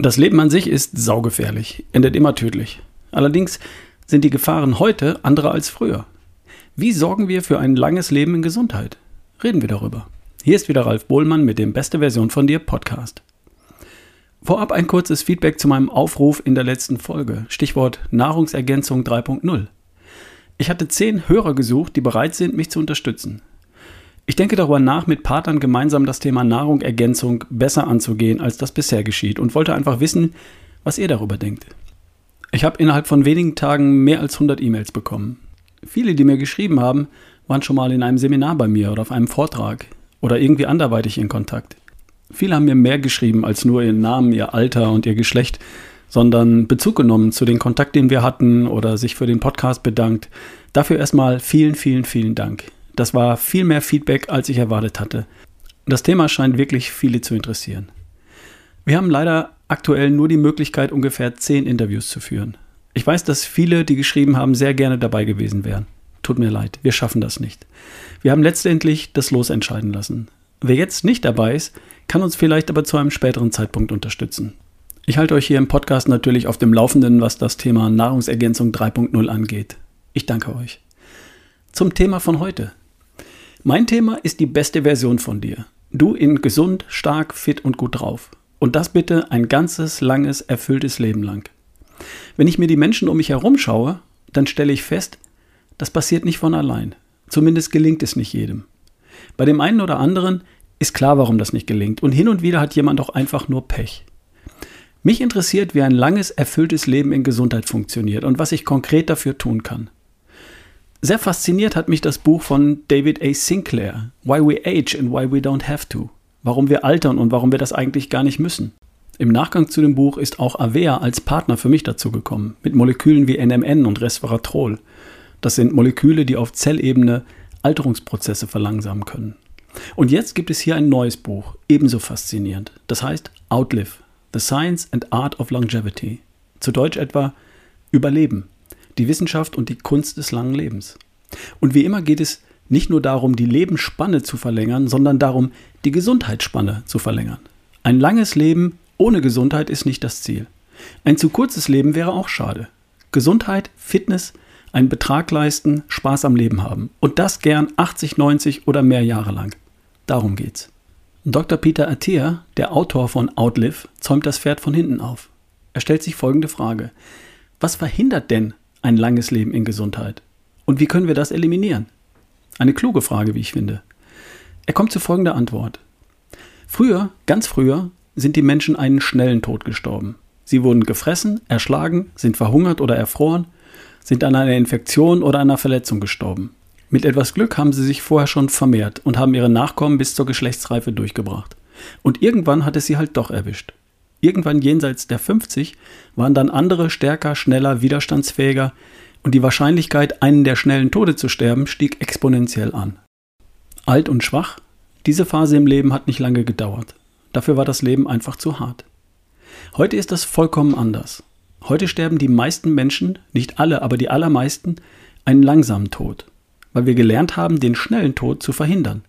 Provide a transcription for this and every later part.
Das Leben an sich ist saugefährlich, endet immer tödlich. Allerdings sind die Gefahren heute andere als früher. Wie sorgen wir für ein langes Leben in Gesundheit? Reden wir darüber. Hier ist wieder Ralf Bohlmann mit dem Beste Version von dir Podcast. Vorab ein kurzes Feedback zu meinem Aufruf in der letzten Folge. Stichwort Nahrungsergänzung 3.0. Ich hatte zehn Hörer gesucht, die bereit sind, mich zu unterstützen. Ich denke darüber nach, mit Partnern gemeinsam das Thema Nahrungsergänzung besser anzugehen, als das bisher geschieht und wollte einfach wissen, was ihr darüber denkt. Ich habe innerhalb von wenigen Tagen mehr als 100 E-Mails bekommen. Viele, die mir geschrieben haben, waren schon mal in einem Seminar bei mir oder auf einem Vortrag oder irgendwie anderweitig in Kontakt. Viele haben mir mehr geschrieben als nur ihren Namen, ihr Alter und ihr Geschlecht, sondern Bezug genommen zu den Kontakt, den wir hatten oder sich für den Podcast bedankt. Dafür erstmal vielen, vielen, vielen Dank. Das war viel mehr Feedback, als ich erwartet hatte. Das Thema scheint wirklich viele zu interessieren. Wir haben leider aktuell nur die Möglichkeit, ungefähr zehn Interviews zu führen. Ich weiß, dass viele, die geschrieben haben, sehr gerne dabei gewesen wären. Tut mir leid, wir schaffen das nicht. Wir haben letztendlich das Los entscheiden lassen. Wer jetzt nicht dabei ist, kann uns vielleicht aber zu einem späteren Zeitpunkt unterstützen. Ich halte euch hier im Podcast natürlich auf dem Laufenden, was das Thema Nahrungsergänzung 3.0 angeht. Ich danke euch. Zum Thema von heute. Mein Thema ist die beste Version von dir. Du in gesund, stark, fit und gut drauf. Und das bitte ein ganzes, langes, erfülltes Leben lang. Wenn ich mir die Menschen um mich herum schaue, dann stelle ich fest, das passiert nicht von allein. Zumindest gelingt es nicht jedem. Bei dem einen oder anderen ist klar, warum das nicht gelingt. Und hin und wieder hat jemand auch einfach nur Pech. Mich interessiert, wie ein langes, erfülltes Leben in Gesundheit funktioniert und was ich konkret dafür tun kann. Sehr fasziniert hat mich das Buch von David A. Sinclair, Why We Age and Why We Don't Have to. Warum wir altern und warum wir das eigentlich gar nicht müssen. Im Nachgang zu dem Buch ist auch Avea als Partner für mich dazu gekommen, mit Molekülen wie NMN und Resveratrol. Das sind Moleküle, die auf Zellebene Alterungsprozesse verlangsamen können. Und jetzt gibt es hier ein neues Buch, ebenso faszinierend. Das heißt Outlive, The Science and Art of Longevity. Zu Deutsch etwa Überleben die Wissenschaft und die Kunst des langen Lebens. Und wie immer geht es nicht nur darum, die Lebensspanne zu verlängern, sondern darum, die Gesundheitsspanne zu verlängern. Ein langes Leben ohne Gesundheit ist nicht das Ziel. Ein zu kurzes Leben wäre auch schade. Gesundheit, Fitness, einen Betrag leisten, Spaß am Leben haben. Und das gern 80, 90 oder mehr Jahre lang. Darum geht's. Dr. Peter Attia, der Autor von Outlive, zäumt das Pferd von hinten auf. Er stellt sich folgende Frage. Was verhindert denn ein langes Leben in Gesundheit? Und wie können wir das eliminieren? Eine kluge Frage, wie ich finde. Er kommt zu folgender Antwort. Früher, ganz früher, sind die Menschen einen schnellen Tod gestorben. Sie wurden gefressen, erschlagen, sind verhungert oder erfroren, sind an einer Infektion oder einer Verletzung gestorben. Mit etwas Glück haben sie sich vorher schon vermehrt und haben ihre Nachkommen bis zur Geschlechtsreife durchgebracht. Und irgendwann hat es sie halt doch erwischt. Irgendwann jenseits der 50 waren dann andere stärker, schneller, widerstandsfähiger und die Wahrscheinlichkeit, einen der schnellen Tode zu sterben, stieg exponentiell an. Alt und schwach, diese Phase im Leben hat nicht lange gedauert. Dafür war das Leben einfach zu hart. Heute ist das vollkommen anders. Heute sterben die meisten Menschen, nicht alle, aber die allermeisten, einen langsamen Tod, weil wir gelernt haben, den schnellen Tod zu verhindern.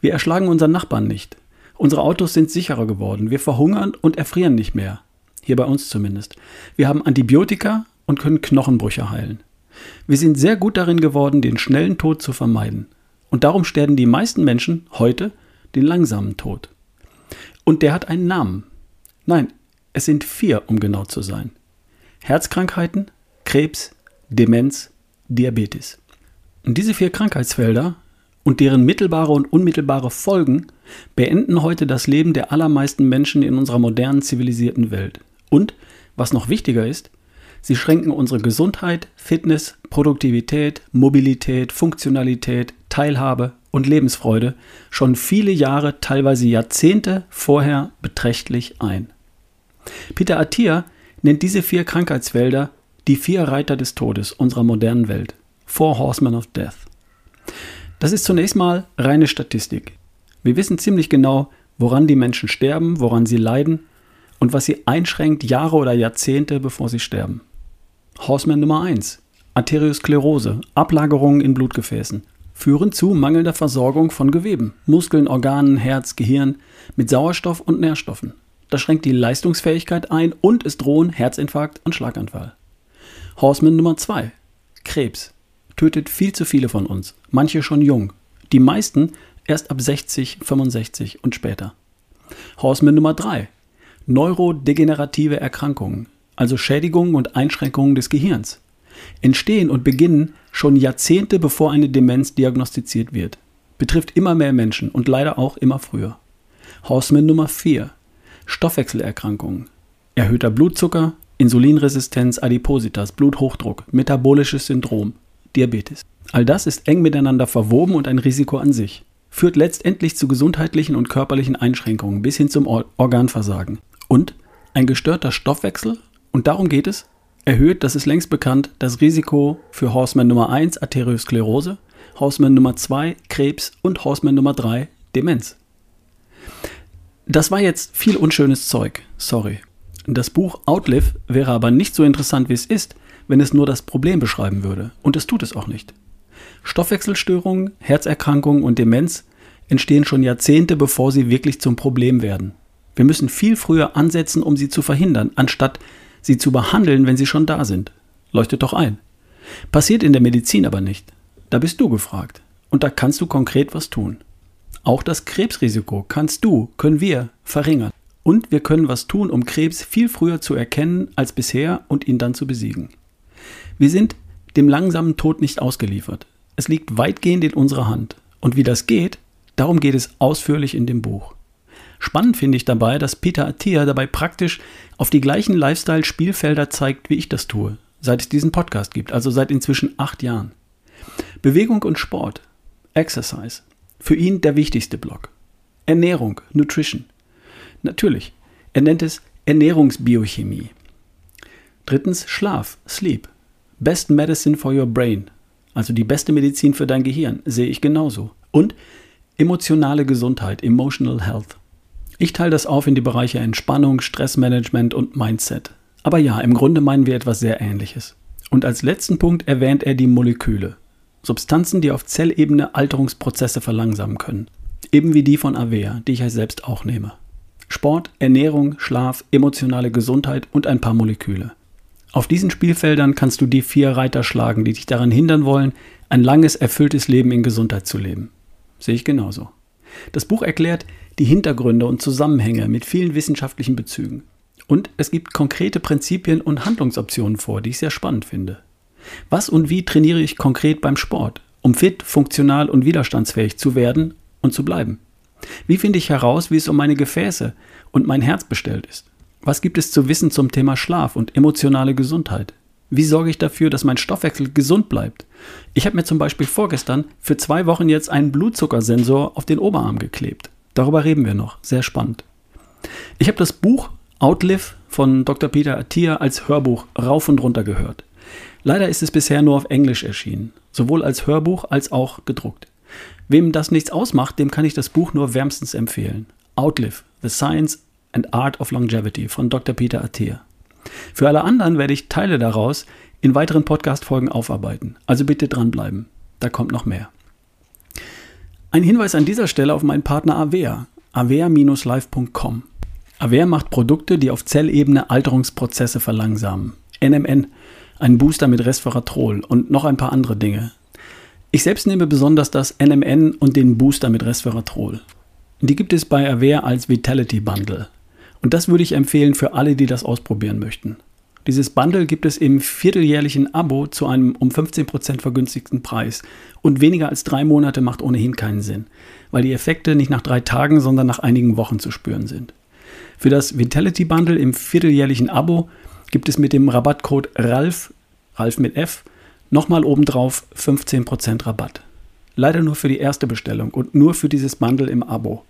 Wir erschlagen unseren Nachbarn nicht, Unsere Autos sind sicherer geworden. Wir verhungern und erfrieren nicht mehr. Hier bei uns zumindest. Wir haben Antibiotika und können Knochenbrüche heilen. Wir sind sehr gut darin geworden, den schnellen Tod zu vermeiden. Und darum sterben die meisten Menschen heute den langsamen Tod. Und der hat einen Namen. Nein, es sind vier, um genau zu sein. Herzkrankheiten, Krebs, Demenz, Diabetes. Und diese vier Krankheitsfelder und deren mittelbare und unmittelbare Folgen beenden heute das Leben der allermeisten Menschen in unserer modernen zivilisierten Welt. Und, was noch wichtiger ist, sie schränken unsere Gesundheit, Fitness, Produktivität, Mobilität, Funktionalität, Teilhabe und Lebensfreude schon viele Jahre, teilweise Jahrzehnte vorher beträchtlich ein. Peter Attia nennt diese vier Krankheitsfelder die vier Reiter des Todes unserer modernen Welt. Four Horsemen of Death. Das ist zunächst mal reine Statistik. Wir wissen ziemlich genau, woran die Menschen sterben, woran sie leiden und was sie einschränkt Jahre oder Jahrzehnte, bevor sie sterben. Horseman Nummer 1. Arteriosklerose, Ablagerungen in Blutgefäßen, führen zu mangelnder Versorgung von Geweben, Muskeln, Organen, Herz, Gehirn mit Sauerstoff und Nährstoffen. Das schränkt die Leistungsfähigkeit ein und es drohen Herzinfarkt und Schlaganfall. Horseman Nummer 2. Krebs. Tötet viel zu viele von uns, manche schon jung. Die meisten erst ab 60, 65 und später. Horseman Nummer 3. Neurodegenerative Erkrankungen, also Schädigungen und Einschränkungen des Gehirns, entstehen und beginnen schon Jahrzehnte bevor eine Demenz diagnostiziert wird. Betrifft immer mehr Menschen und leider auch immer früher. Horseman Nummer 4. Stoffwechselerkrankungen. Erhöhter Blutzucker, Insulinresistenz, Adipositas, Bluthochdruck, metabolisches Syndrom, Diabetes. All das ist eng miteinander verwoben und ein Risiko an sich. Führt letztendlich zu gesundheitlichen und körperlichen Einschränkungen bis hin zum Organversagen. Und ein gestörter Stoffwechsel, und darum geht es, erhöht, das ist längst bekannt, das Risiko für Horseman Nummer 1 Arteriosklerose, Horseman Nummer 2 Krebs und Horseman Nummer 3 Demenz. Das war jetzt viel unschönes Zeug, sorry. Das Buch Outlive wäre aber nicht so interessant, wie es ist, wenn es nur das Problem beschreiben würde. Und es tut es auch nicht. Stoffwechselstörungen, Herzerkrankungen und Demenz entstehen schon Jahrzehnte, bevor sie wirklich zum Problem werden. Wir müssen viel früher ansetzen, um sie zu verhindern, anstatt sie zu behandeln, wenn sie schon da sind. Leuchtet doch ein. Passiert in der Medizin aber nicht. Da bist du gefragt. Und da kannst du konkret was tun. Auch das Krebsrisiko kannst du, können wir verringern. Und wir können was tun, um Krebs viel früher zu erkennen als bisher und ihn dann zu besiegen. Wir sind dem langsamen Tod nicht ausgeliefert. Es liegt weitgehend in unserer Hand. Und wie das geht, darum geht es ausführlich in dem Buch. Spannend finde ich dabei, dass Peter Attia dabei praktisch auf die gleichen Lifestyle-Spielfelder zeigt, wie ich das tue, seit es diesen Podcast gibt, also seit inzwischen acht Jahren. Bewegung und Sport, Exercise, für ihn der wichtigste Block. Ernährung, Nutrition. Natürlich, er nennt es Ernährungsbiochemie. Drittens Schlaf, Sleep. Best Medicine for your brain, also die beste Medizin für dein Gehirn, sehe ich genauso. Und emotionale Gesundheit, Emotional Health. Ich teile das auf in die Bereiche Entspannung, Stressmanagement und Mindset. Aber ja, im Grunde meinen wir etwas sehr Ähnliches. Und als letzten Punkt erwähnt er die Moleküle. Substanzen, die auf Zellebene Alterungsprozesse verlangsamen können. Eben wie die von Avea, die ich ja selbst auch nehme. Sport, Ernährung, Schlaf, emotionale Gesundheit und ein paar Moleküle. Auf diesen Spielfeldern kannst du die vier Reiter schlagen, die dich daran hindern wollen, ein langes, erfülltes Leben in Gesundheit zu leben. Sehe ich genauso. Das Buch erklärt die Hintergründe und Zusammenhänge mit vielen wissenschaftlichen Bezügen. Und es gibt konkrete Prinzipien und Handlungsoptionen vor, die ich sehr spannend finde. Was und wie trainiere ich konkret beim Sport, um fit, funktional und widerstandsfähig zu werden und zu bleiben? Wie finde ich heraus, wie es um meine Gefäße und mein Herz bestellt ist? Was gibt es zu wissen zum Thema Schlaf und emotionale Gesundheit? Wie sorge ich dafür, dass mein Stoffwechsel gesund bleibt? Ich habe mir zum Beispiel vorgestern für zwei Wochen jetzt einen Blutzuckersensor auf den Oberarm geklebt. Darüber reden wir noch. Sehr spannend. Ich habe das Buch Outlive von Dr. Peter Attia als Hörbuch rauf und runter gehört. Leider ist es bisher nur auf Englisch erschienen, sowohl als Hörbuch als auch gedruckt. Wem das nichts ausmacht, dem kann ich das Buch nur wärmstens empfehlen. Outlive, The Science and Art of Longevity von Dr. Peter Attia. Für alle anderen werde ich Teile daraus in weiteren Podcast-Folgen aufarbeiten. Also bitte dranbleiben. Da kommt noch mehr. Ein Hinweis an dieser Stelle auf meinen Partner Avea, avea-live.com. Avea macht Produkte, die auf Zellebene Alterungsprozesse verlangsamen. NMN, ein Booster mit Resveratrol und noch ein paar andere Dinge. Ich selbst nehme besonders das NMN und den Booster mit Resveratrol. Die gibt es bei Avea als Vitality Bundle. Und das würde ich empfehlen für alle, die das ausprobieren möchten. Dieses Bundle gibt es im vierteljährlichen Abo zu einem um 15% vergünstigten Preis. Und weniger als drei Monate macht ohnehin keinen Sinn, weil die Effekte nicht nach drei Tagen, sondern nach einigen Wochen zu spüren sind. Für das Vitality Bundle im vierteljährlichen Abo gibt es mit dem Rabattcode RALF, RALF mit F, nochmal obendrauf 15% Rabatt. Leider nur für die erste Bestellung und nur für dieses Bundle im Abo.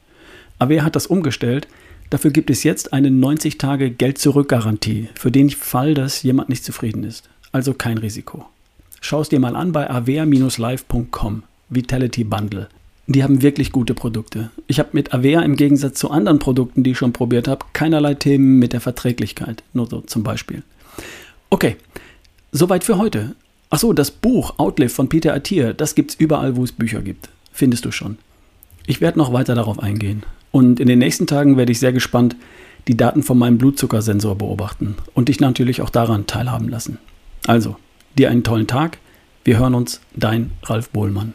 Aber hat das umgestellt? Dafür gibt es jetzt eine 90 Tage Geld-Zurück-Garantie für den Fall, dass jemand nicht zufrieden ist. Also kein Risiko. Schau es dir mal an bei avea-live.com. Vitality Bundle. Die haben wirklich gute Produkte. Ich habe mit Avea im Gegensatz zu anderen Produkten, die ich schon probiert habe, keinerlei Themen mit der Verträglichkeit. Nur so zum Beispiel. Okay, soweit für heute. Achso, das Buch Outlive von Peter Attier, das gibt es überall, wo es Bücher gibt. Findest du schon. Ich werde noch weiter darauf eingehen. Und in den nächsten Tagen werde ich sehr gespannt die Daten von meinem Blutzuckersensor beobachten und dich natürlich auch daran teilhaben lassen. Also, dir einen tollen Tag. Wir hören uns, dein Ralf Bohlmann.